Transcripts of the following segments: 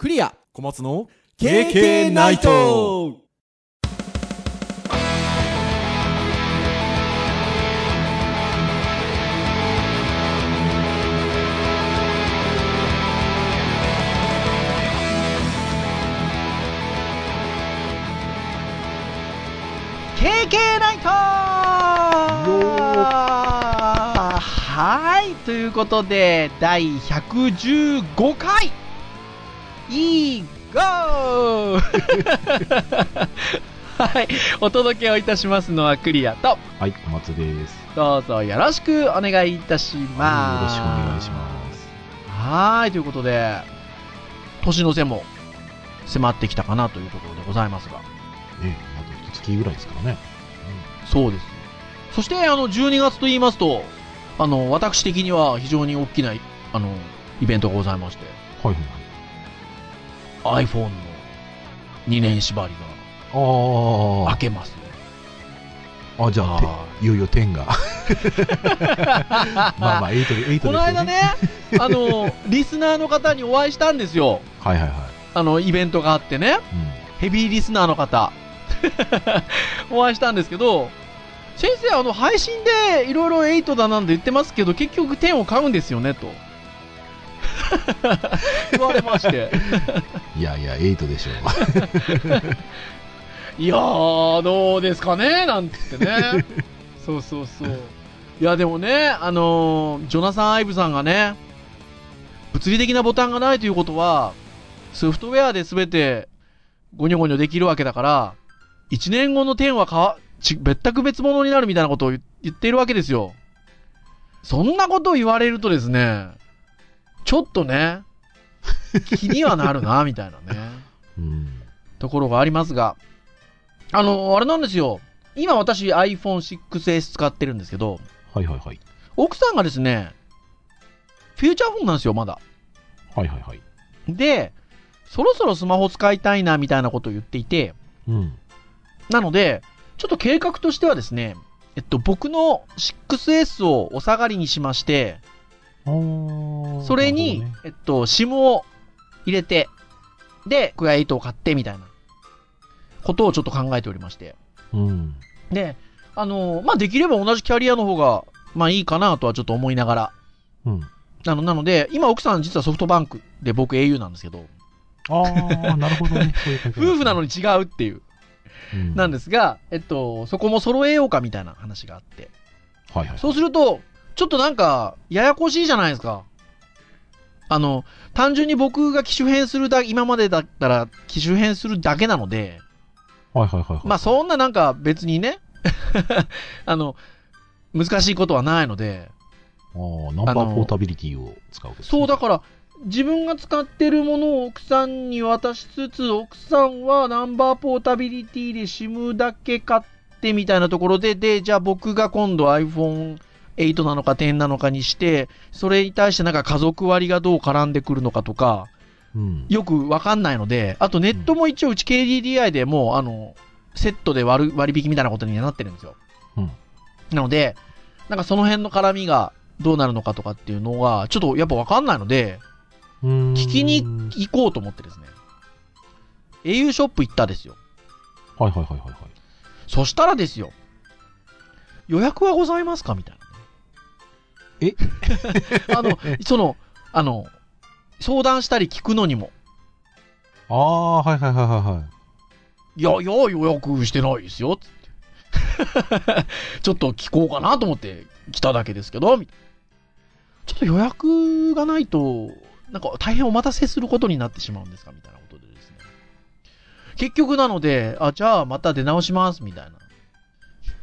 クリア。小松の KK ナイト。ナイト。はい、ということで、第115回、いいゴー はい、お届けをいたしますのはクリアと、はい、小松です。どうぞよろしくお願いいたしよろます。しくお願いします。はーい、ということで、年の瀬も迫ってきたかなというところでございますが、ね、あと一月ぐらいですからね。そうです。そして、あの、12月と言いますと、あの、私的には非常に大きな、あの、イベントがございまして、はいはい iPhone の2年縛りが明けます。あ、あ、じゃあ、ていよいよ10が。まあまあ、8で、8でね。この間。ね、あの、リスナーの方にお会いしたんですよ。はいはいはい。あの、イベントがあってね、うん。ヘビーリスナーの方、お会いしたんですけど、先生、あの、配信でいろいろ8だなんて言ってますけど、結局10を買うんですよね、と。言われまして。いやいや、8でしょう。いやー、どうですかねなんて言ってね。そうそうそう。いや、でもね、あのージョナサン・アイブさんがね、物理的なボタンがないということは、ソフトウェアで全てゴニョゴニョできるわけだから、1年後の10はかわち別く別物になるみたいなことを言言っているわけですよ。そんなことを言われるとですね、ちょっとね、気にはなるな、みたいなね。うん。ところがありますが、あの、あれなんですよ。今私 iPhone6S 使ってるんですけど、はいはいはい。奥さんがですね、フューチャーフォンなんですよ、まだ。はいはいはい。で、そろそろスマホ使いたいな、みたいなことを言っていて、うん。なので、ちょっと計画としてはですね、えっと、僕の 6S をお下がりにしまして、それに、なるえっと、SIM を入れて、で、クエア8を買って、みたいな、ことをちょっと考えておりまして。うん。で、あのまあ、できれば同じキャリアの方が、まあいいかなとはちょっと思いながら。うん。あの、なので、今奥さん実はソフトバンクで僕 au なんですけど、ああ、なるほどね。そういう感じ夫婦なのに、に違うっていう、うん、なんですが、えっと、そこも揃えようかみたいな話があって。はいはい。そうすると、ちょっとなんか、ややこしいじゃないですか。あの、単純に僕が機種変するだ、今までだったら機種変するだけなので、はいはいはいはい。まあそんななんか別にね、あの、難しいことはないので、ああ、ナンバーポータビリティを使うねそう、だから、自分が使ってるものを奥さんに渡しつつ、奥さんはナンバーポータビリティで SIM だけ買ってみたいなところで、で、じゃあ僕が今度 iPhone8 なのか10なのかにして、それに対してなんか家族割がどう絡んでくるのかとか、うん。よくわかんないので、あとネットも一応うち KDDI でもう、あの、セットで割る割引みたいなことにはなってるんですよ。うんなので、なんかその辺の絡みがどうなるのかとかっていうのが、ちょっとやっぱわかんないので、聞聞きに行こうと思ってですね。au ショップ行ったですよ。はいはいはいはいはい。そしたらですよ。予約はございますか？みたいな、ね。え？あの、その、あの、相談したり聞くのにも。ああ、はいはいはいはいはい。いや、いや、予約してないですよ。つってちょっと聞こうかなと思って来ただけですけど、みたいなちょっと予約がないと、なんか大変お待たせすることになってしまうんですかみたいなことでですね。結局なので、あ、じゃあまた出直します、みたいな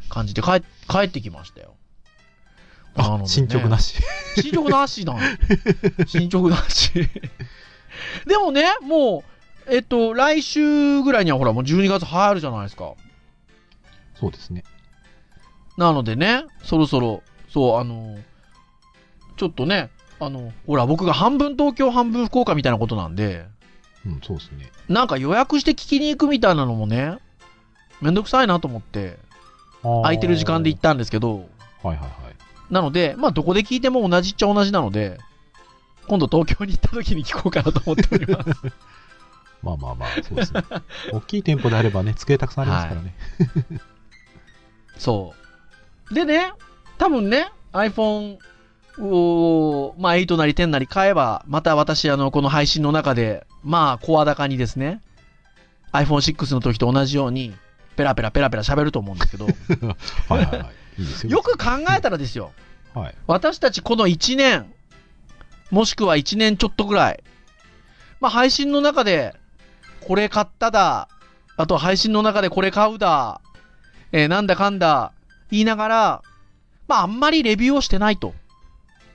感じで帰帰ってきましたよ。なのでねあ、進捗なし。進捗なしなん 進捗なし。でもね、もう、えっと、来週ぐらいにはほら、もう12月入るじゃないですか。そうですね。なのでね、そろそろ、そう、あの、ちょっとね、あの、ほら、僕が半分東京、半分福岡みたいなことなんで、うん、そうですね。なんか予約して聞きに行くみたいなのもね、めんどくさいなと思って、空いてる時間で行ったんですけど、はいはいはい。なので、まあ、どこで聞いても同じっちゃ同じなので、今度東京に行った時に聞こうかなと思っております。まあまあまあ、そうですね。大きい店舗であればね、机たくさんありますからね。そう。でね、多分ね、iPhone を、まあ8なり10なり買えば、また私、あの、この配信の中で、まあ、声高にですね、iPhone6 の時と同じように、ペラペラペラペラ喋ると思うんですけど、はいはいはい。よく考えたらですよ、はい。私たちこの1年、もしくは1年ちょっとぐらい、まあ配信の中で、これ買っただ、あと配信の中でこれ買うだ、えーなんだかんだ。言いながら、まああんまりレビューをしてないと。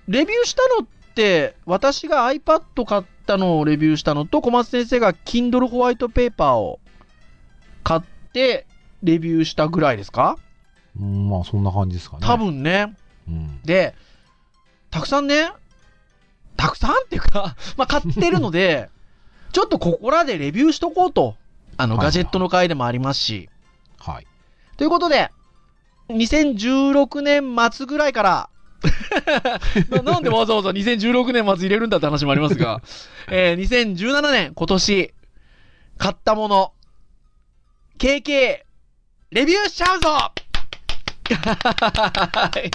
レビューしたのって、私が iPad 買ったのをレビューしたのと、小松先生が Kindle ホワイトペーパーを買ってレビューしたぐらいですか？うんまあ、そんな感じですかね。多。分ね。うん。で、たくさんね、たくさんっていうか、まあ、買ってるので、ちょっとここらでレビューしとこうと。あの、はいはいガジェットの回でもありますし。はい。ということで、2016年末ぐらいから、ななんでわざわざ2016年末入れるんだって話もありますが、えー2017年、今年、買ったもの、KK、レビューしちゃうぞはい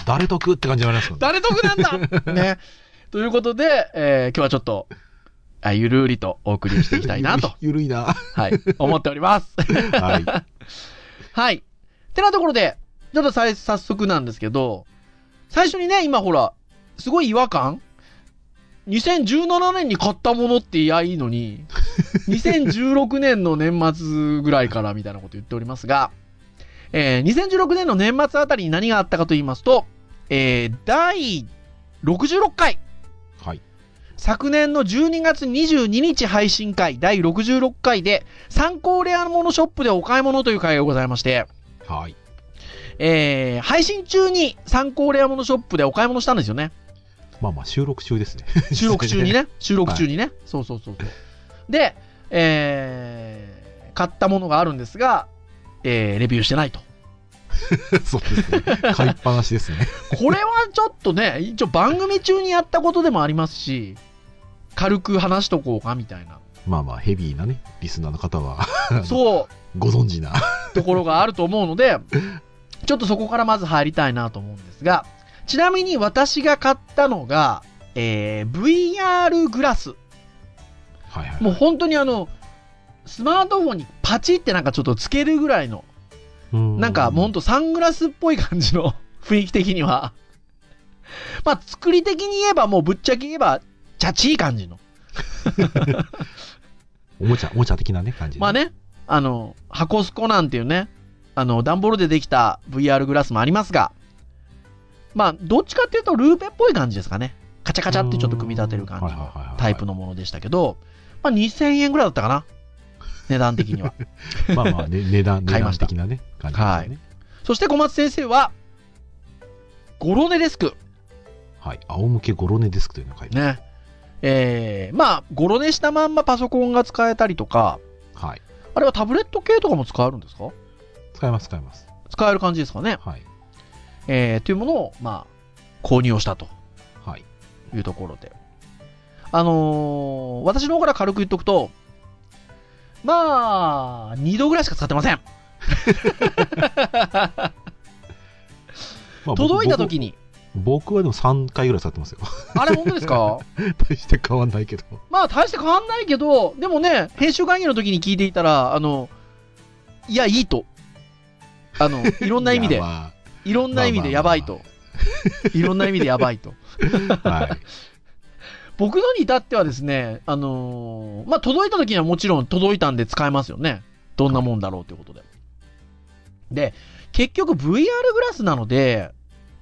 誰得って感じになります？よね。誰得なんだ？ね。ということで、えー今日はちょっと、あゆるりとお送りしていきたいなと、ゆるいな。はい、思っております。はい。はい。てなところで、ちょっとさい早速なんですけど、最初にね、今ほら、すごい違和感 ?2017 年に買ったものって言いやいいのに、2016年の年末ぐらいからみたいなこと言っておりますが、えー2016年の年末あたりに何があったかと言いますと、えー第66回、はい。昨年の12月22日配信会第66回で参考レアものショップでお買い物という会がございまして、はい。えー配信中に参考レアものショップでお買い物したんですよね。まあまあ、収録中ですね。収録中にね。収録中にね。そうそうそうそう。で、えー買ったものがあるんですが、えーレビューしてないと。そうですね。買いっぱなしですね。これはちょっとね、一応番組中にやったことでもありますし、軽く話しとこうかみたいな。まあまあ、ヘビーなね、リスナーの方は、そう。ご存知な。ところがあると思うので、ちょっとそこからまず入りたいなと思うんですが、ちなみに私が買ったのが、えー VR グラス。はいはい。もう本当にあの、スマートフォンにパチってなんかちょっとつけるぐらいの、うんなんかもうほんとサングラスっぽい感じの雰囲気的には。まあ作り的に言えばもうぶっちゃけ言えば、チャチい感じの。おもちゃ、おもちゃ的なね、感じで。まあね、あの、箱スコなんていうね、あの、段ボールでできた VR グラスもありますが、まあ、どっちかっていうとルーペっぽい感じですかね。カチャカチャってちょっと組み立てる感じのタイプのものでしたけど、まあ、2000円ぐらいだったかな。値段的には。まあまあ、ね、値段、値段買いました的なね、感じですよね。そして小松先生は、ゴロネデスク。はい。仰向けゴロネデスクというのが書いてある。ね。えー、まあ、ゴロネしたまんまパソコンが使えたりとか、はい。あれはタブレット系とかも使えるんですか？使えます、使えます。使える感じですかね。はい。えー、というものを、まあ、購入をしたと。はい。いうところで。あのー私の方から軽く言っとくと、まあ、2度ぐらいしか使ってません。まあ僕届いた時に。僕僕はでも3回ぐらい使ってますよ。あれ、本当ですか？大して変わんないけど。まあ、大して変わんないけど、でもね、編集会議の時に聞いていたら、あの、いや、いいと。あの、いろんな意味で、いろんな意味でやばいと。いろんな意味でやばいと。あはい。僕のに至ってはですね、あのーまあ、届いた時にはもちろん届いたんで使えますよね。どんなもんだろうということで。で、結局 VR グラスなので、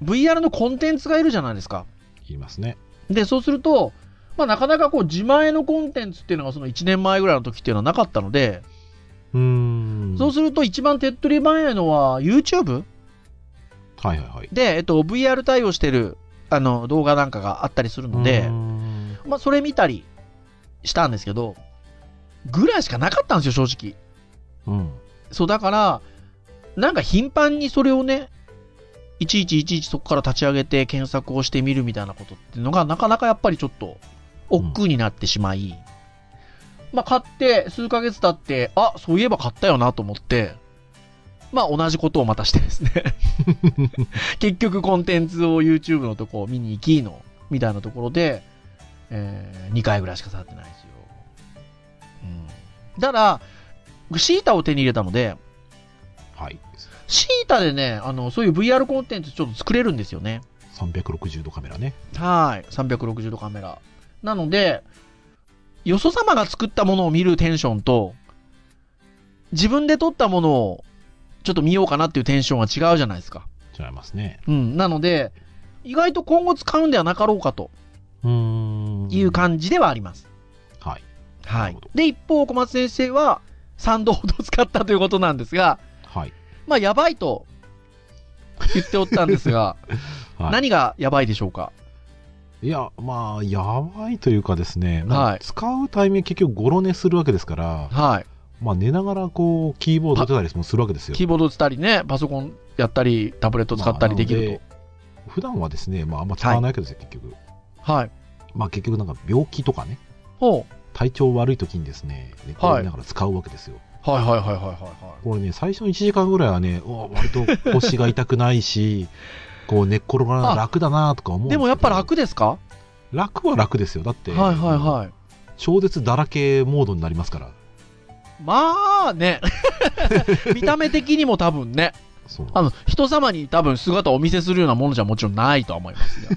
VR のコンテンツがいるじゃないですか。言いますね。で、そうすると、まあ、なかなかこう自前のコンテンツっていうのがその1年前ぐらいの時っていうのはなかったので、うーん。そうすると一番手っ取り早いのは YouTube はいはいはい。で、えっと、VR 対応してるあの動画なんかがあったりするのでまあ、それ見たりしたんですけど、ぐらいしかなかったんですよ、正直。うん。そう、だから、なんか頻繁にそれをね、いちいちいちいちそこから立ち上げて検索をしてみるみたいなことっていうのが、なかなかやっぱりちょっと、億劫になってしまい、まあ、買って数ヶ月経って、あ、そういえば買ったよなと思って、まあ、同じことをまたしてですね。結局コンテンツを YouTube のとこ見に行きの、みたいなところで、え2回ぐらいしか触ってないですよ。うん。だから、シータを手に入れたので、はい。シータでね、あの、そういう VR コンテンツちょっと作れるんですよね。360度カメラね。はい。360度カメラ。なので、よそ様が作ったものを見るテンションと、自分で撮ったものをちょっと見ようかなっていうテンションは違うじゃないですか。違いますね。うん。なので、意外と今後使うんではなかろうかと。いう感じではあります。はい。はない。で、一方、小松先生は3度ほど使ったということなんですが、はい。まあ、やばいと言っておったんですが、はい、何がやばいでしょうか？いや、まあ、やばいというかですね、まあはい使うタイミング結局ゴロ寝するわけですから、はい。まあ、寝ながらこう、キーボード打てたりもするわけですよ。キーボード打ったりね、パソコンやったり、タブレット使ったりできるまあ普段はですね、まあ、あんま使わないわけですよ、結局。と。はい。まあ、結局なんか病気とかね、ほ体調悪い時にですね、寝転びながら使うわけですよ。う。はいはいはいはいはいはこれね、最初の1時間ぐらいはね、お割と腰が痛くないし、こう寝っ転がら楽だなとか思う。ででもやっぱ楽ですか？楽は楽ですよ。だって、はいはいはい。超絶だらけモードになりますから。まあね、見た目的にも多分ね、あの、人様に多分姿をお見せするようなものじゃもちろんないとは思いますが。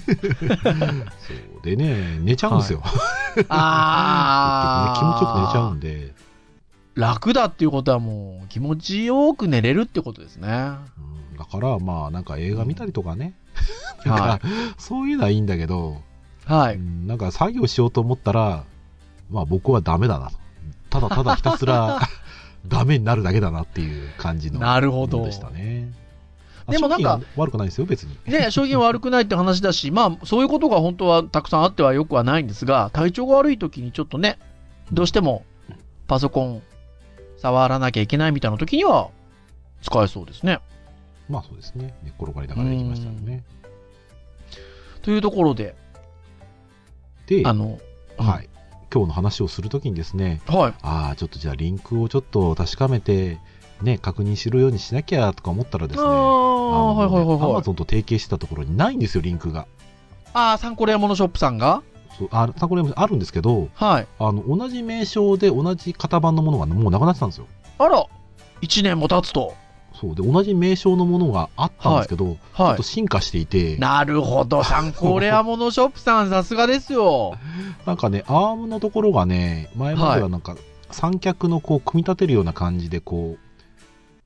そうでね、寝ちゃうんですよ。あ結局ね、気持ちよく寝ちゃうーんで、楽だっていうことはもう気持ちよく寝れるってことですね。うんだからまあなんか映画見たりとかね、なんはかそういうのはいいんだけど、い。はうい。んなんか作業しようと思ったら、まあ僕はダメだなと。ただただひたすらダメになるだけだなっていう感じのなるほどでしたね。でもなんか悪くないですよ、別に。ね、商品は悪くないって話だし、まあ、そういうことが本当はたくさんあってはよくはないんですが、体調が悪い時にちょっとね、どうしてもパソコン触らなきゃいけないみたいな時には使えそうですね。まあそうですね。寝っ転がりながら行きましたよね。というところで、で、あの、はい。今日の話をするときにですね、はい。ああ、ちょっとじゃあリンクをちょっと確かめて、ね、確認するようにしなきゃとか思ったらですあね、あ、はいはいはいアマはい。ゾンと提携してたところにないんですよ、リンクが。ああ、サンコレアモノショップさんが？そうあ参考にあるんですけど、はい。あの同じ名称で同じ型番のものがもうなくなってたんですよ。あら、1年も経つと。そうで同じ名称のものがあったんですけど、ちょはっと進化していて、い。なるほど、サンコレアモノショップさん、さすがですよ。なんかね、アームのところがね、前まではなんか、三脚のこう組み立てるような感じで、こう、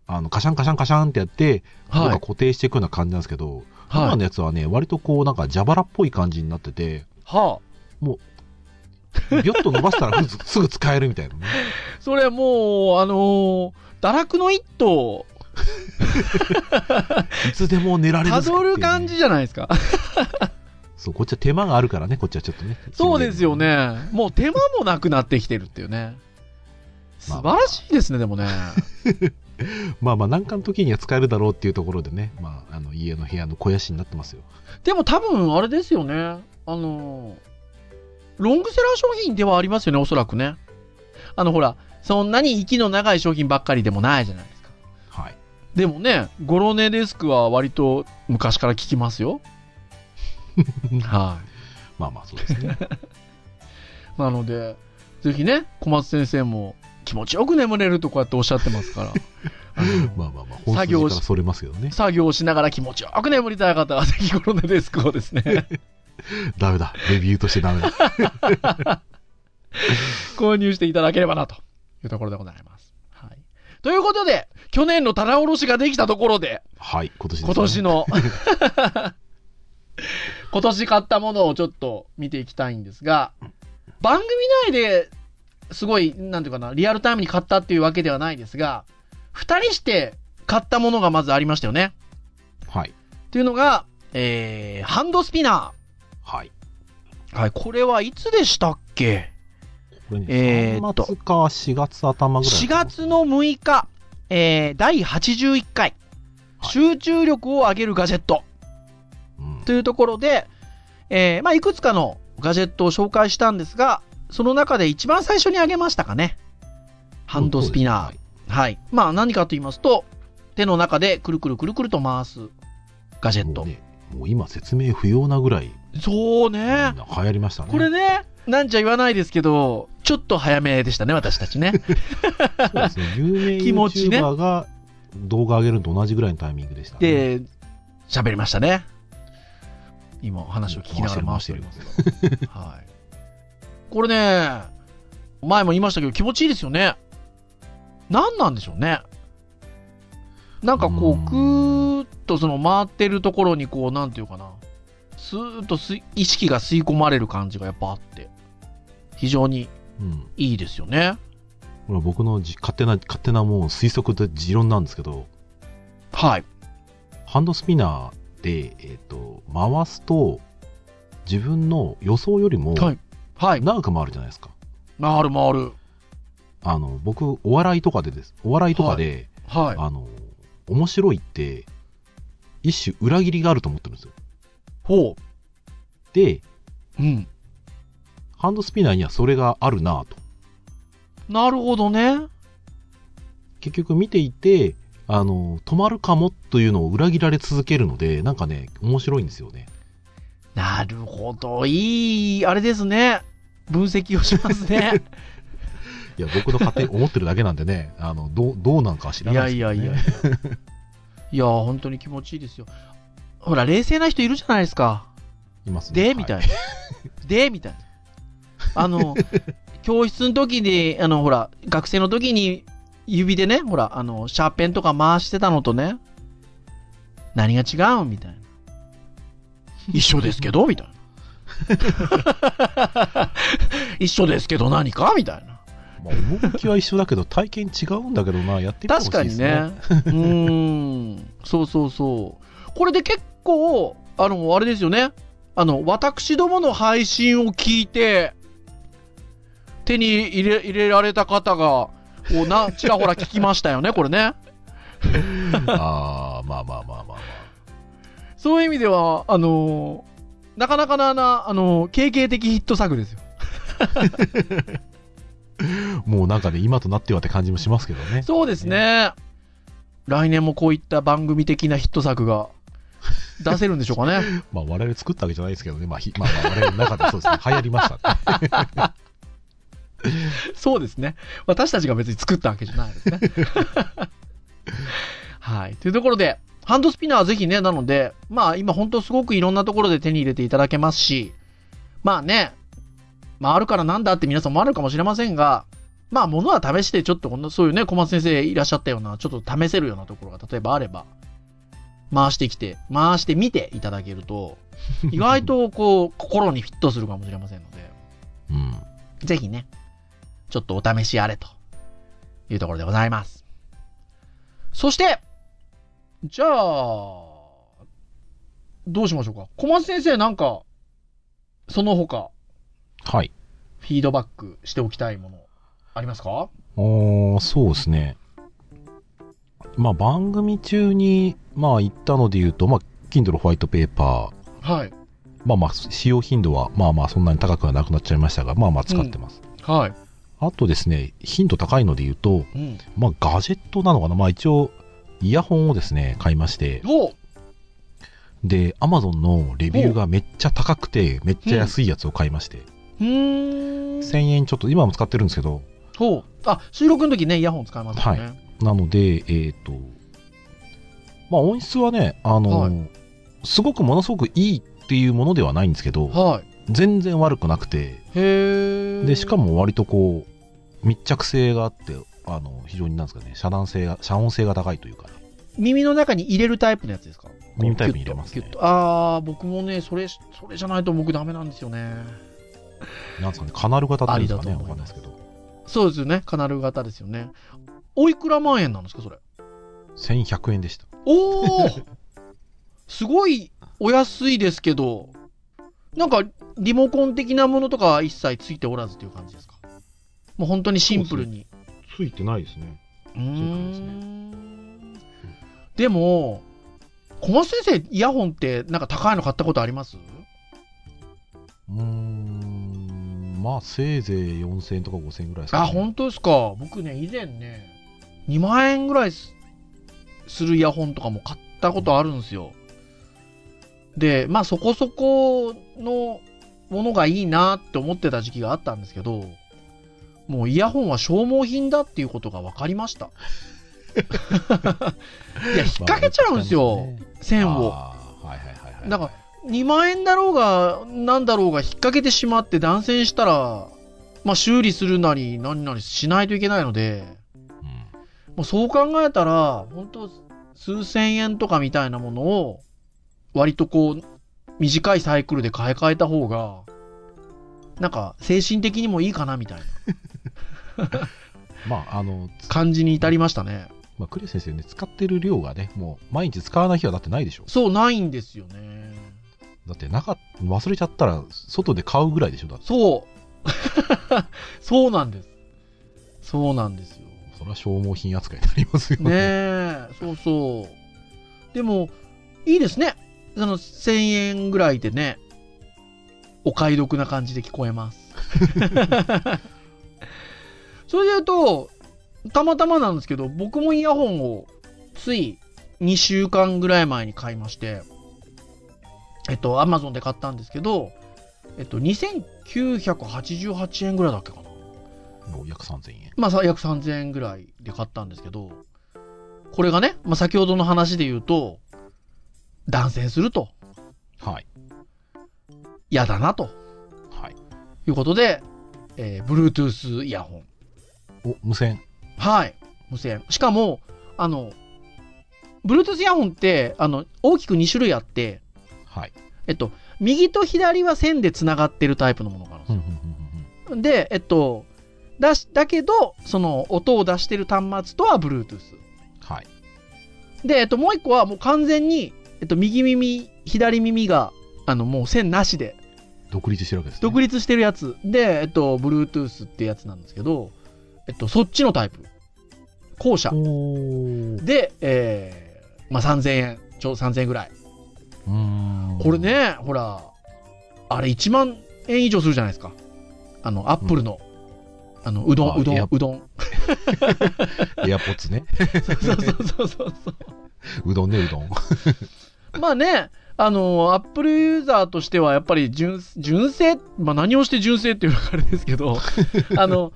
あのカシャンカシャンカシャンってやって、なんはい。か固定していくような感じなんですけど、はい。今のやつはね、割とこう、なんか蛇腹っぽい感じになってて、はあ。ビョッと伸ばしたらすぐすぐ使えるみたいなね。それもう、あのー堕落の一途、いつでも寝られるたどる感じじゃないですか。そう、こっちは手間があるからね、こっちはちょっとね。そうですよ。ね。もう手間もなくなってきてるっていうね。素まあ晴らしいですね、でもね。まあまあ、なんかの時には使えるだろうっていうところでね、まあ、あの家の部屋の肥やしになってますよ。でも多分、あれですよね。あのー、ロングセラー商品ではありますよね、おそらくね。あの、ほら、そんなに息の長い商品ばっかりでもないじゃないでもね、ゴロネデスクは割と昔から聞きますよ。はい。まあまあ、そうですね。なので、ぜひね、小松先生も気持ちよく眠れるとこうやっておっしゃってますから。まあまあまあ、本作業し筋からそれますけどね。作業しながら気持ちよく眠りたい方は、ぜひコロナデスクをですね、ダメだ。レビューとしてダメだ。購入していただければな、というところでございます。はい。ということで、去年の棚卸しができたところで、はい、今年です、ね。今年の、今年買ったものをちょっと見ていきたいんですが、番組内ですごい、なんていうかな、リアルタイムに買ったっていうわけではないですが、二人して買ったものがまずありましたよね。はい。っていうのが、えー、ハンドスピナはい。ー。はい、これはいつでしたっけ？えーっと3月か4月頭ぐらい。4月の6日、えー、第81回、はい集中力を上げるガジェットうんというところで、えーまあ、いくつかのガジェットを紹介したんですが、その中で一番最初に挙げましたかね。ハンドスピナー。はい。まあ何かと言いますと、手の中でくるくるくるくると回すガジェット。もうね、もう今説明不要なぐらい、そうね。な流行りましたね。これね、なんちゃ言わないですけど、ちょっと早めでしたね、私たちね。そうですね。有名気持ちね YouTuber が動画上げるのと同じぐらいのタイミングでしたね。で、喋りましたね。今、話を聞きながら回しておりますが。はい。これね、前も言いましたけど、気持ちいいですよね。何なんでしょうね。なんかこう、うんぐーっとその回ってるところにこう、なんていうかな、スーッと意識が吸い込まれる感じがやっぱあって、非常にうん。いいですよね。これは僕のじ勝手な、勝手なもう推測で持論なんですけど、はい。ハンドスピナーで、えっ、と、回すと、自分の予想よりもはい。はい。長く回るじゃないですか。回る回る。あの、僕、お笑いとかでです。お笑いとかで、はい。あの、面白いって、一種裏切りがあると思ってるんですよ。ほで、う。うん。ハンドスピナーにはそれがあるなぁと。なるほどね。結局見ていて、あの、止まるかもというのを裏切られ続けるので、なんかね、面白いんですよね。なるほど。いい、あれですね。分析をしますね。いや、僕の勝手に思ってるだけなんでね、あの、どう、どうなんかは知らいないやいですけど、ね。やいや。いや、本当に気持ちいいですよ。ほら、冷静な人いるじゃないですか。いますね。で、みたいな。で、みたいな。あの、教室の時に、あの、ほら、学生の時に指でね、ほら、あの、シャーペンとか回してたのとね、何が違うみたいな。一緒ですけど？みたいな。一緒ですけど？何か？みたいな。まあ、趣は一緒だけど、体験違うんだけどな、やってみてほしいですね。確かにね。うーん。そうそうそう。これで結構、あの、あれですよね。あの、私どもの配信を聞いて、手に入れ入れられた方が、おな、ちらほら聞きましたよね、これね。ああ、まあまあまあまあまあ。そういう意味では、あのなかなかな、なあの経験的ヒット作ですよ。もうなんかね、今となってはって感じもしますけどね。そうですね。来年もこういった番組的なヒット作が出せるんでしょうかね。まあ、我々作ったわけじゃないですけどね。まあ、ひまあ、まあ我々の中でそうですね。流行りましたね。そうですね。私たちが別に作ったわけじゃないですね。はい。というところで、ハンドスピナーはぜひね、なので、まあ今本当すごくいろんなところで手に入れていただけますし、まあね、まああるからなんだって皆さん思われるかもしれませんが、まあ物は試してちょっとこんな、そういうね、小松先生いらっしゃったような、ちょっと試せるようなところが例えばあれば、回してきて、回してみていただけると、意外とこう、心にフィットするかもしれませんので、うん。ぜひね、ちょっとお試しあれというところでございます。そして、じゃあ、どうしましょうか。小松先生なんか、その他、はい。フィードバックしておきたいもの、ありますか？おーそうですね。まあ、番組中に、まあ、言ったので言うと、まあ、Kindle ホワイトペーパー、はい。まあまあ、使用頻度は、まあまあ、そんなに高くはなくなっちゃいましたが、まあまあ、使ってます。はい。あとですね、頻度高いので言うと、うん。まあ、ガジェットなのかな？まあ、一応、イヤホンをですね、買いまして、おで、Amazon のレビューがめっちゃ高くて、めっちゃ安いやつを買いまして、うーん。1000円ちょっと、今も使ってるんですけど、ほう。あ、収録の時ね、イヤホン使いますよね。なので、えっ、と、まあ音質はね、あの、はいすごくものすごくいいっていうものではないんですけど、はい。全然悪くなくて、へー。で、しかも割とこう、密着性があって、あの、非常になんですかね、遮断性が、遮音性が高いというか、耳の中に入れるタイプのやつですか？耳タイプに入れますねああ、僕もね、それ、それじゃないと僕ダメなんですよね。なんですかね、カナル型っていうんですかね、わかんないですけど、そうですよね。カナル型ですよね。おいくら万円なんですか、それ？1100円でした。おおすごいお安いですけど、なんか、リモコン的なものとかは一切ついておらずという感じですか？もう本当にシンプルに。ついてないですね。うん。でも、小松先生、イヤホンってなんか高いの買ったことあります？うーん、まあせいぜい4000円とか5000円ぐらいですか、あ、本当ですか。僕ね、以前ね、2万円ぐらいすするイヤホンとかも買ったことあるんですよ。で、まあそこそこのものがいいなって思ってた時期があったんですけど、もうイヤホンは消耗品だっていうことが分かりました。いや、引っ掛けちゃうんですよ、線を。あーはいはいはいはい。だから2万円だろうが、なんだろうが引っ掛けてしまって断線したら、まあ修理するなり何なりしないといけないので、うん、もうそう考えたら、本当数千円とかみたいなものを、割とこう、短いサイクルで買い替えた方が、なんか精神的にもいいかなみたいなまあ、あの、つ感じに至りましたね。まあ、クリア先生ね、使ってる量がね、もう毎日使わない日はだってないでしょ。そう、ないんですよね。だってなか忘れちゃったら、外で買うぐらいでしょ。だって、そう。そうなんです。そうなんですよ。それは消耗品扱いになりますよねえ、そうそう。でも、いいですね。その1000円ぐらいでね、お買い得な感じで聞こえます。それで言うと、たまたまなんですけど、僕もイヤホンをつい2週間ぐらい前に買いまして、えっと、アマゾンで買ったんですけど、えっと、2988円ぐらいだっけかな。もう約3000円。まあ、さ約3000円ぐらいで買ったんですけど、これがね、まあ、先ほどの話で言うと、断線すると、はい。嫌だなとはい。いうことで、えー、Bluetooth イヤホン。お、無線。はい。無線。しかも、あの、Bluetooth イヤホンって、あの、大きく2種類あって、はい。えっと、右と左は線で繋がってるタイプのものがあるんですよで、えっと、だし、だけど、その音を出してる端末とは Bluetooth。はい。で、えっと、もう一個はもう完全に、えっと、右耳、左耳が、あの、もう線なしで、独立してるわけですね。独立してるやつで、えっと、Bluetooth ってやつなんですけど、えっと、そっちのタイプ。後者。で、えー、まあ、3000円、ちょうど3000円ぐらい。これ。ね、ほら、あれ1万円以上するじゃないですか。あの、アップルの、あの、うどん、うどん、うどん。エアポッツ ね。そうそうそうそうそう。うどんね、うどん。まあね、あの、アップルユーザーとしては、やっぱり純、純正、まあ何をして純正っていうのがあれですけど、あの、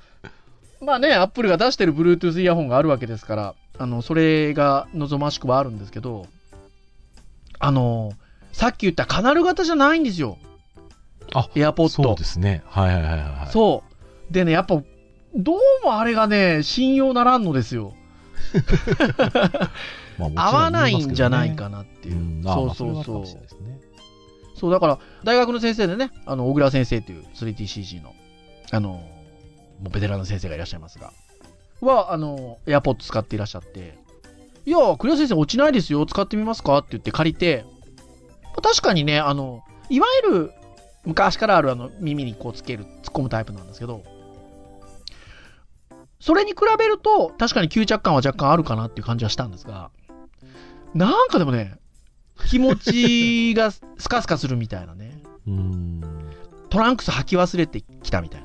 まあね、アップルが出してる Bluetooth イヤホンがあるわけですから、あの、それが望ましくはあるんですけど、あの、さっき言ったカナル型じゃないんですよ。あ、エアポッドそうで。すね。はいはいはいはい。そう。でね、やっぱ、どうもあれがね、信用ならんのですよ。まあ合わないんじゃないかなっていう。うん、あそうまあそうそうれはあるかもしれないですね。そう、だから、大学の先生でね、あの、小倉先生という 3TCG の、あの、もうベテランの先生がいらっしゃいますが、は、あの、AirPods 使っていらっしゃって、いや、栗谷先生落ちないですよ、使ってみますかって言って借りて、確かにね、あの、いわゆる、昔からあるあの、耳にこうつける、突っ込むタイプなんですけど、それに比べると、確かに吸着感は若干あるかなっていう感じはしたんですが、なんかでもね、気持ちがスカスカするみたいなね。うーん。トランクス履き忘れてきたみたい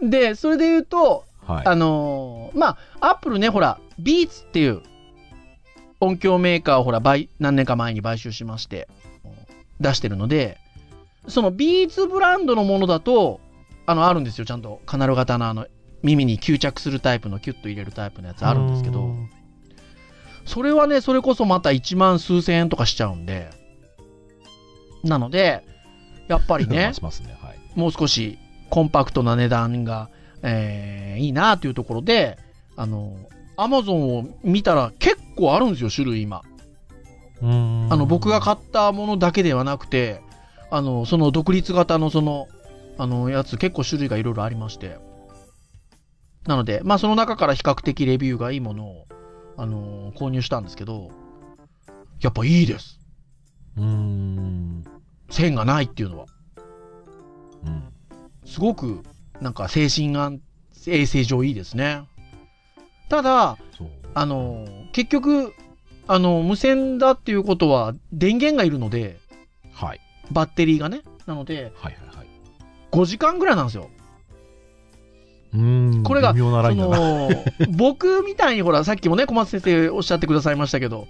な。で、それで言うと、はい。あのーまあ、アップルね、ほら、ビーツっていう音響メーカーをほら、買何年か前に買収しまして、出してるので、そのビーツブランドのものだと、あの、あるんですよ、ちゃんとカナル型のあの、耳に吸着するタイプのキュッと入れるタイプのやつあるんですけど、それはね、それこそまた1万数千円とかしちゃうんで、なので、やっぱりね ね。はい。もう少しコンパクトな値段が、えーいいなというところで、あの、アマゾンを見たら結構あるんですよ、種類今。うーんあの、僕が買ったものだけではなくて、あの、その独立型のその、あの、やつ結構種類がいろいろありまして。なので、まあその中から比較的レビューがいいものを、あの、購入したんですけど、やっぱいいです。うーん。線がないっていうのは。うん。すごく、なんか精神安衛生上いいですね。ただ。あの、結局、あの、無線だっていうことは電源がいるので、はい。バッテリーがね。なので、はいはいはい。5時間ぐらいなんですよ。これがそ。の、僕みたいにほら、さっきもね、小松先生おっしゃってくださいましたけど、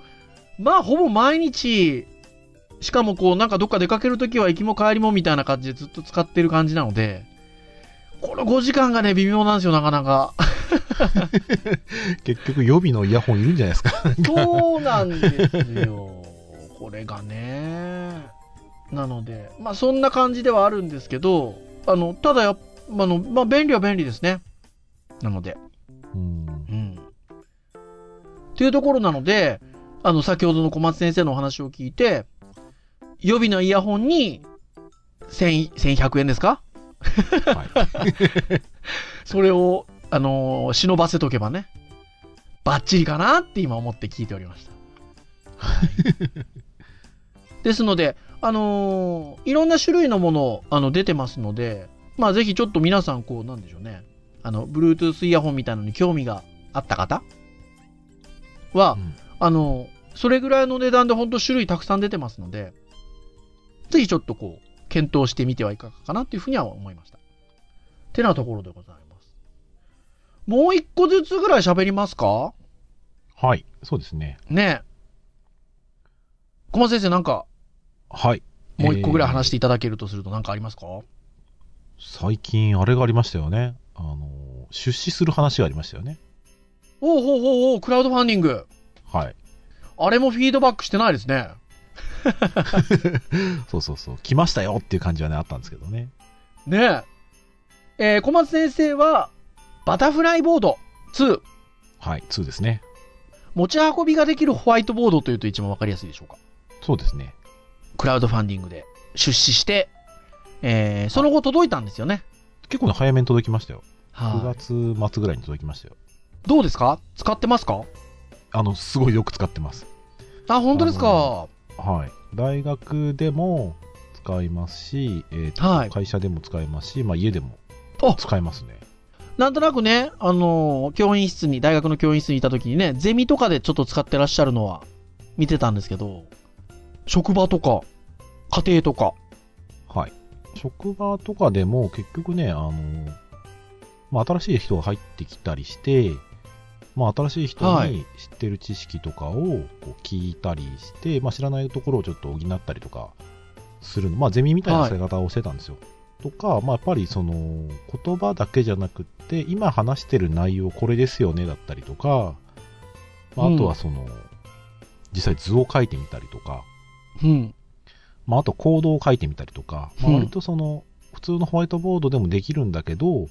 まあ、ほぼ毎日、しかもこう、なんかどっか出かけるときは行きも帰りもみたいな感じでずっと使ってる感じなので、この5時間がね、微妙なんですよ、なかなか。結局予備のイヤホンいるんじゃないですか。そうなんですよ。これがね。なので、まあそんな感じではあるんですけど、あの、ただやっあの、まあ便利は便利ですね。なので。うん。うん。っていうところなので、あの、先ほどの小松先生のお話を聞いて、予備のイヤホンに、1000 1100円ですか？はい。それを、あのー忍ばせとけばね、バッチリかなって今思って聞いておりました。ですので、あのーいろんな種類のもの、あの、出てますので、まあ、ぜひちょっと皆さん、こう、なんでしょうね。あの、Bluetooth イヤホンみたいなのに興味があった方は、うんあの、それぐらいの値段で本当種類たくさん出てますので、ぜひちょっとこう、検討してみてはいかがかなっていうふうには思いました。てなところでございます。もう一個ずつぐらい喋りますか？はい。そうですね。ねえ。小松先生なんか、はい。もう一個ぐらい話してえーいただけるとすると何かありますか、最近、あれがありましたよね。あの、出資する話がありましたよね。おうほうほうほう、クラウドファンディング。はい。あれもフィードバックしてないですね。そうそうそう。来ましたよっていう感じはね、あったんですけどね。ねえ。えー小松先生は、バタフライボード2。はい。2ですね。持ち運びができるホワイトボードというと一番わかりやすいでしょうか。そうですね。クラウドファンディングで出資して、えーその後届いたんですよね。結構ね、早めに届きましたよ。9はい。月末ぐらいに届きましたよ。どうですか？使ってますか？あの、すごいよく使ってます。あ、本当ですか？はい。大学でも使いますし、えーとはい会社でも使えますし、まあ、家でもあ使えますね。なんとなくね、あのー教員室に、大学の教員室にいた時にね、ゼミとかでちょっと使ってらっしゃるのは見てたんですけど、職場とか、家庭とか。はい。職場とかでも結局ね、あの、まあ、新しい人が入ってきたりして、まあ、新しい人はいに知ってる知識とかをこう聞いたりして、まあ、知らないところをちょっと補ったりとかするの、まあ、ゼミみたいな使い方をしてたんですよ。とか、まあ、やっぱりその言葉だけじゃなくって、今話してる内容これですよねだったりとか、まあ、あとはその、実際図を書いてみたりとか、うん。まあ、あとコードを書いてみたりとか、まあ、うん割とその、普通のホワイトボードでもできるんだけど、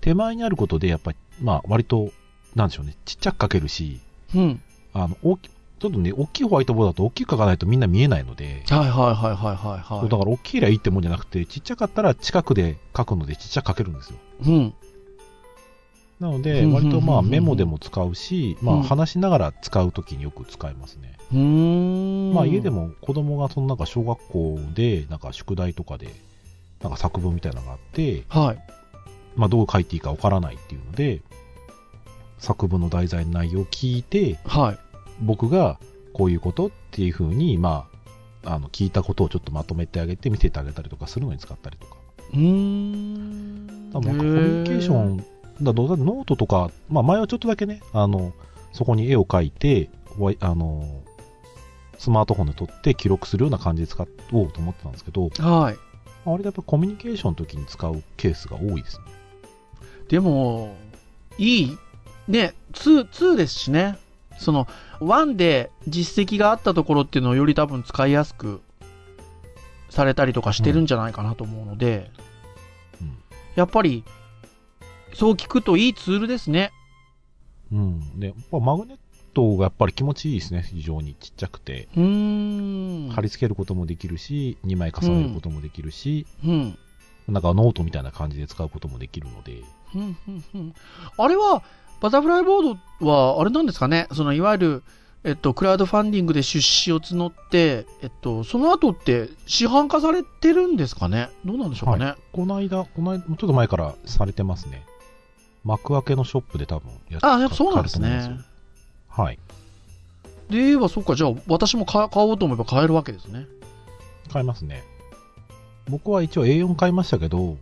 手前にあることで、やっぱり、まあ、割と、なんでしょうね、ちっちゃく書けるし、うん。あの、大き、ちょっとね、大きいホワイトボードだと大きく書かないとみんな見えないので、はいはいはいはいはいはい。そうだから大きいりゃいいってもんじゃなくて、ちっちゃかったら近くで書くのでちっちゃく書けるんですよ。うん。なので、うん割とまあメモでも使うし、まうんあ話しながら使うときによく使いますね。まあ家でも子供がそのなんか小学校でなんか宿題とかでなんか作文みたいなのがあって、はい。まあどう書いていいかわからないっていうので、作文の題材の内容を聞いて、はい。僕がこういうことっていうふうに、まあ、あの聞いたことをちょっとまとめてあげて見せてあげたりとかするのに使ったりとか。うーん。コミュニケーションだノートとか、まあ前はちょっとだけね、あの、そこに絵を描いて、あの、スマートフォンで撮って記録するような感じで使おうと思ってたんですけど、はい。割とやっぱコミュニケーションの時に使うケースが多いですね。でも、いいね、2、2ですしね。その、1で実績があったところっていうのをより多分使いやすくされたりとかしてるんじゃないかなと思うので、うんやっぱり、そう聞くといいツールですね。うん。で、やっぱマグネットがやっぱり気持ちいいですね。非常にちっちゃくて。うーん。貼り付けることもできるし、2枚重ねることもできるし、うん。なんかノートみたいな感じで使うこともできるので、ふんふんふんあれは、バタフライボードは、あれなんですかね、そのいわゆる、えっと、クラウドファンディングで出資を募って、えっと、その後って市販化されてるんですかね？どうなんでしょうかね、この間、この間、ちょっと前からされてますね。幕開けのショップで多分やっあ、やっぱそうなんですねはい。で言えば、そっか、じゃあ、私も買買おうと思えば買えるわけですね。買いますね。僕は一応 A4 買いましたけど、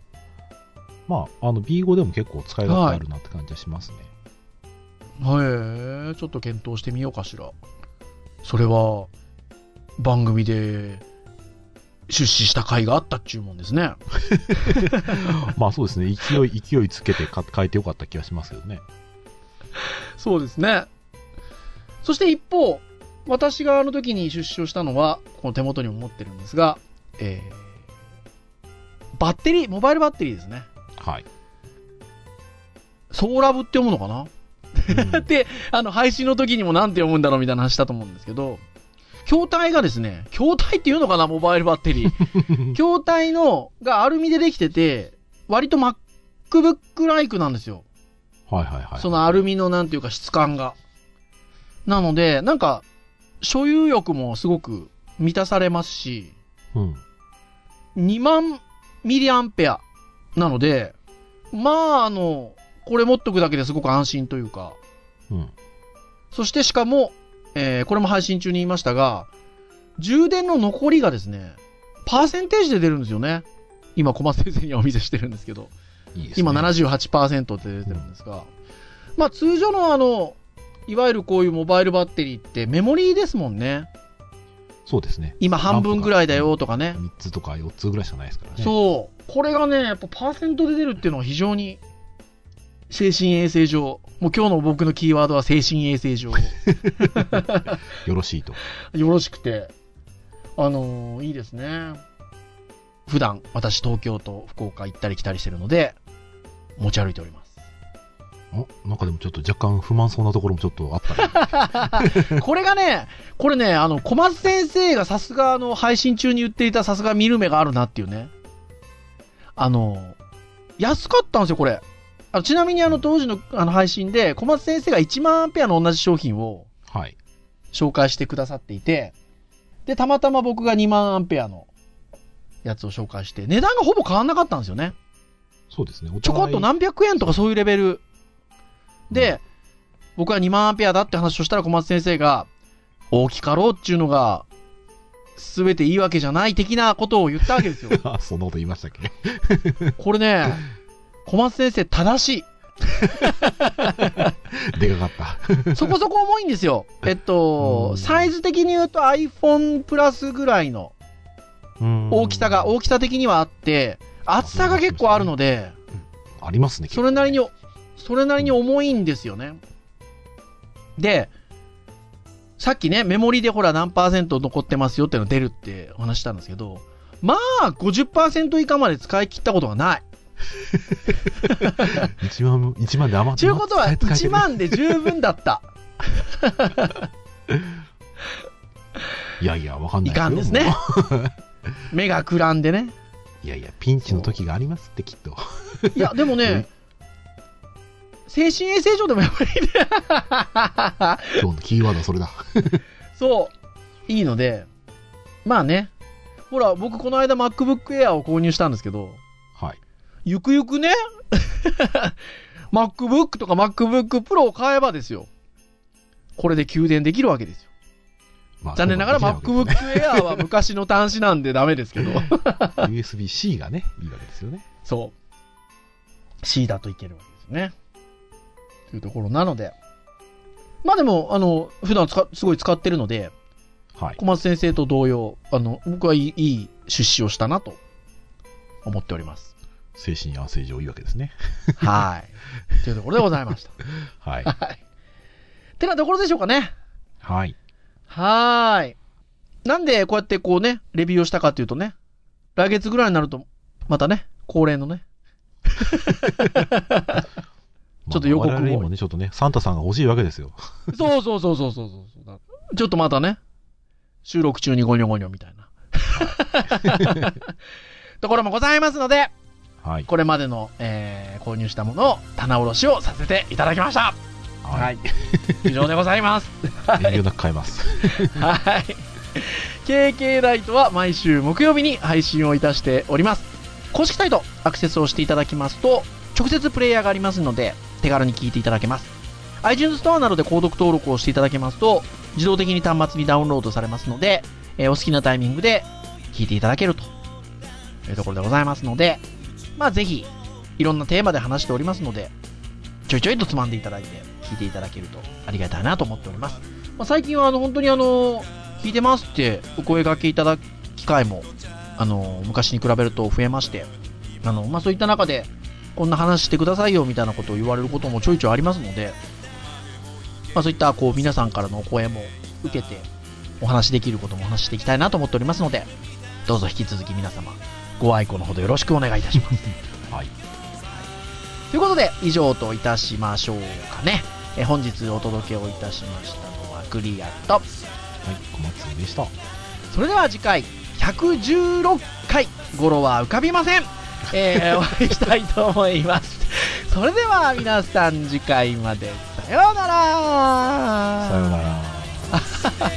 まあ、あの B5 でも結構使い勝手あるなって感じはしますね。へえ、ちょっと検討してみようかしら。それは、番組で出資した甲斐があったっちゅうもんですね。まあそうですね、勢い、勢いつけてか変えてよかった気がしますけどね。そうですね。そして一方、私があの時に出資をしたのは、この手元にも持ってるんですが、えー、バッテリー、モバイルバッテリーですね。はい。ソーラブって読むのかな？うん で、あの、配信の時にも何て読むんだろうみたいな話したと思うんですけど、筐体がですね、筐体っていうのかな、モバイルバッテリー。筐体の、がアルミでできてて、割と MacBook ライクなんですよ。はいはいはい。そのアルミのなんていうか質感が。なので、なんか、所有欲もすごく満たされますし、うん。2万ミリアンペアなので、まあ、あの、これ持っとくだけですごく安心というか、うん。そしてしかも、えーこれも配信中に言いましたが、充電の残りがですね、パーセンテージで出るんですよね。今、小松先生にはお見せしてるんですけど、いいね。今78%って出てるんですが、まあ通常のあの、いわゆるこういうモバイルバッテリーってメモリーですもんね。そうですね。今半分ぐらいだよとかね。3つとか4つぐらいしかないですからね。そう。これがね、やっぱパーセントで出るっていうのは非常に精神衛生上、もう今日の僕のキーワードは精神衛生上、よよろしいと。ろしくて、あのーいいですね。普段私東京と福岡行ったり来たりしてるので、持ち歩いております。おなんかでもちょっと若干不満そうなところもちょっとあったり。これがね、これね、あの、小松先生がさすがあの、配信中に言っていたさすが見る目があるなっていうね。あの、安かったんですよ、これ。あのちなみにあの、当時のあの配信で、小松先生が1万アンペアの同じ商品をはい。紹介してくださっていて、で、たまたま僕が2万アンペアのやつを紹介して、値段がほぼ変わんなかったんですよね。そうですね。おちょこっと何百円とかそういうレベル。で、僕は2万アンペアだって話をしたら小松先生が、大きかろうっていうのが、すべていいわけじゃない的なことを言ったわけですよ。あ そんなこと言いましたっけ？これね、小松先生正し でかかった。い。そこそこ重いんですよ。えっとう、んサイズ的に言うと iPhone プラスぐらいの大きさが、大きさ的にはあって、厚さが結構あるので、ありますね。それなりに、それなりに重いんですよね。で、さっきね、メモリでほら何パーセント残ってますよっての出るってお話したんですけど、まあ、50%以下まで使い切ったことがない。1万、1万で余ってちゅうことは、1使えてる万で十分だった。いやいや、わかんないいかんですねも目がくらんでね。ういやいや、ピンチの時がありますって、きっと。いや、でもね、精神衛生上でもやっぱりね、今日のキーワードはそれだ。そう、いいので、まあね、ほら、僕この間 MacBook Air を購入したんですけど、はい。ゆくゆくね、MacBook とか MacBook Pro を買えばですよ。これで給電できるわけですよ。まあ残念ながら MacBook Air は昔の端子なんでダメですけど。USB-C がね、いいわけですよね。そう。C だといけるわけですよね。というところなので。まあでも、あの、普段使すごい使ってるので、はい。小松先生と同様、あの、僕はいいいい出資をしたなと思っております。精神安静上いいわけですね。はい。というところでございました。はい。はい。てなところでしょうかね。はい。はーい。なんでこうやってこうね、レビューをしたかっていうとね、来月ぐらいになると、またね、恒例のね、ちょっと予告をまあ我々今ね、ちょっとね、サンタさんが欲しいわけですよ。そうそうそうそうそうそうそう。ちょっとまたね、収録中にゴニョゴニョみたいな。ところもございますので、はい。これまでの、えー購入したものを棚卸しをさせていただきました。はい。以上でございます。遠慮なく買えます。はい。KK ライトは毎週木曜日に配信をいたしております。公式サイトアクセスをしていただきますと、直接プレイヤーがありますので、手軽に聞いていただけます。iTunes ストアなどで購読登録をしていただけますと、自動的に端末にダウンロードされますので、えーお好きなタイミングで聞いていただけるというところでございますので、まあぜひ、いろんなテーマで話しておりますので、ちょいちょいとつまんでいただいて、聞いていただけるとありがたいなと思っております。まあ、最近はあの本当にあの、聞いてますってお声掛けいただく機会も、あの、昔に比べると増えまして、あの、まあ、そういった中で、こんな話してくださいよみたいなことを言われることもちょいちょいありますので、まあ、そういったこう皆さんからのお声も受けて、お話しできることもお話ししていきたいなと思っておりますので、どうぞ引き続き皆様、ご愛顧のほどよろしくお願いいたします。はい。ということで、以上といたしましょうかね。え本日お届けをいたしましたのはクリアと、はい、小松でした。それでは次回、116回、語呂は浮かびません。えー、お会いしたいと思います。それでは皆さん次回まで、さようならさようなら。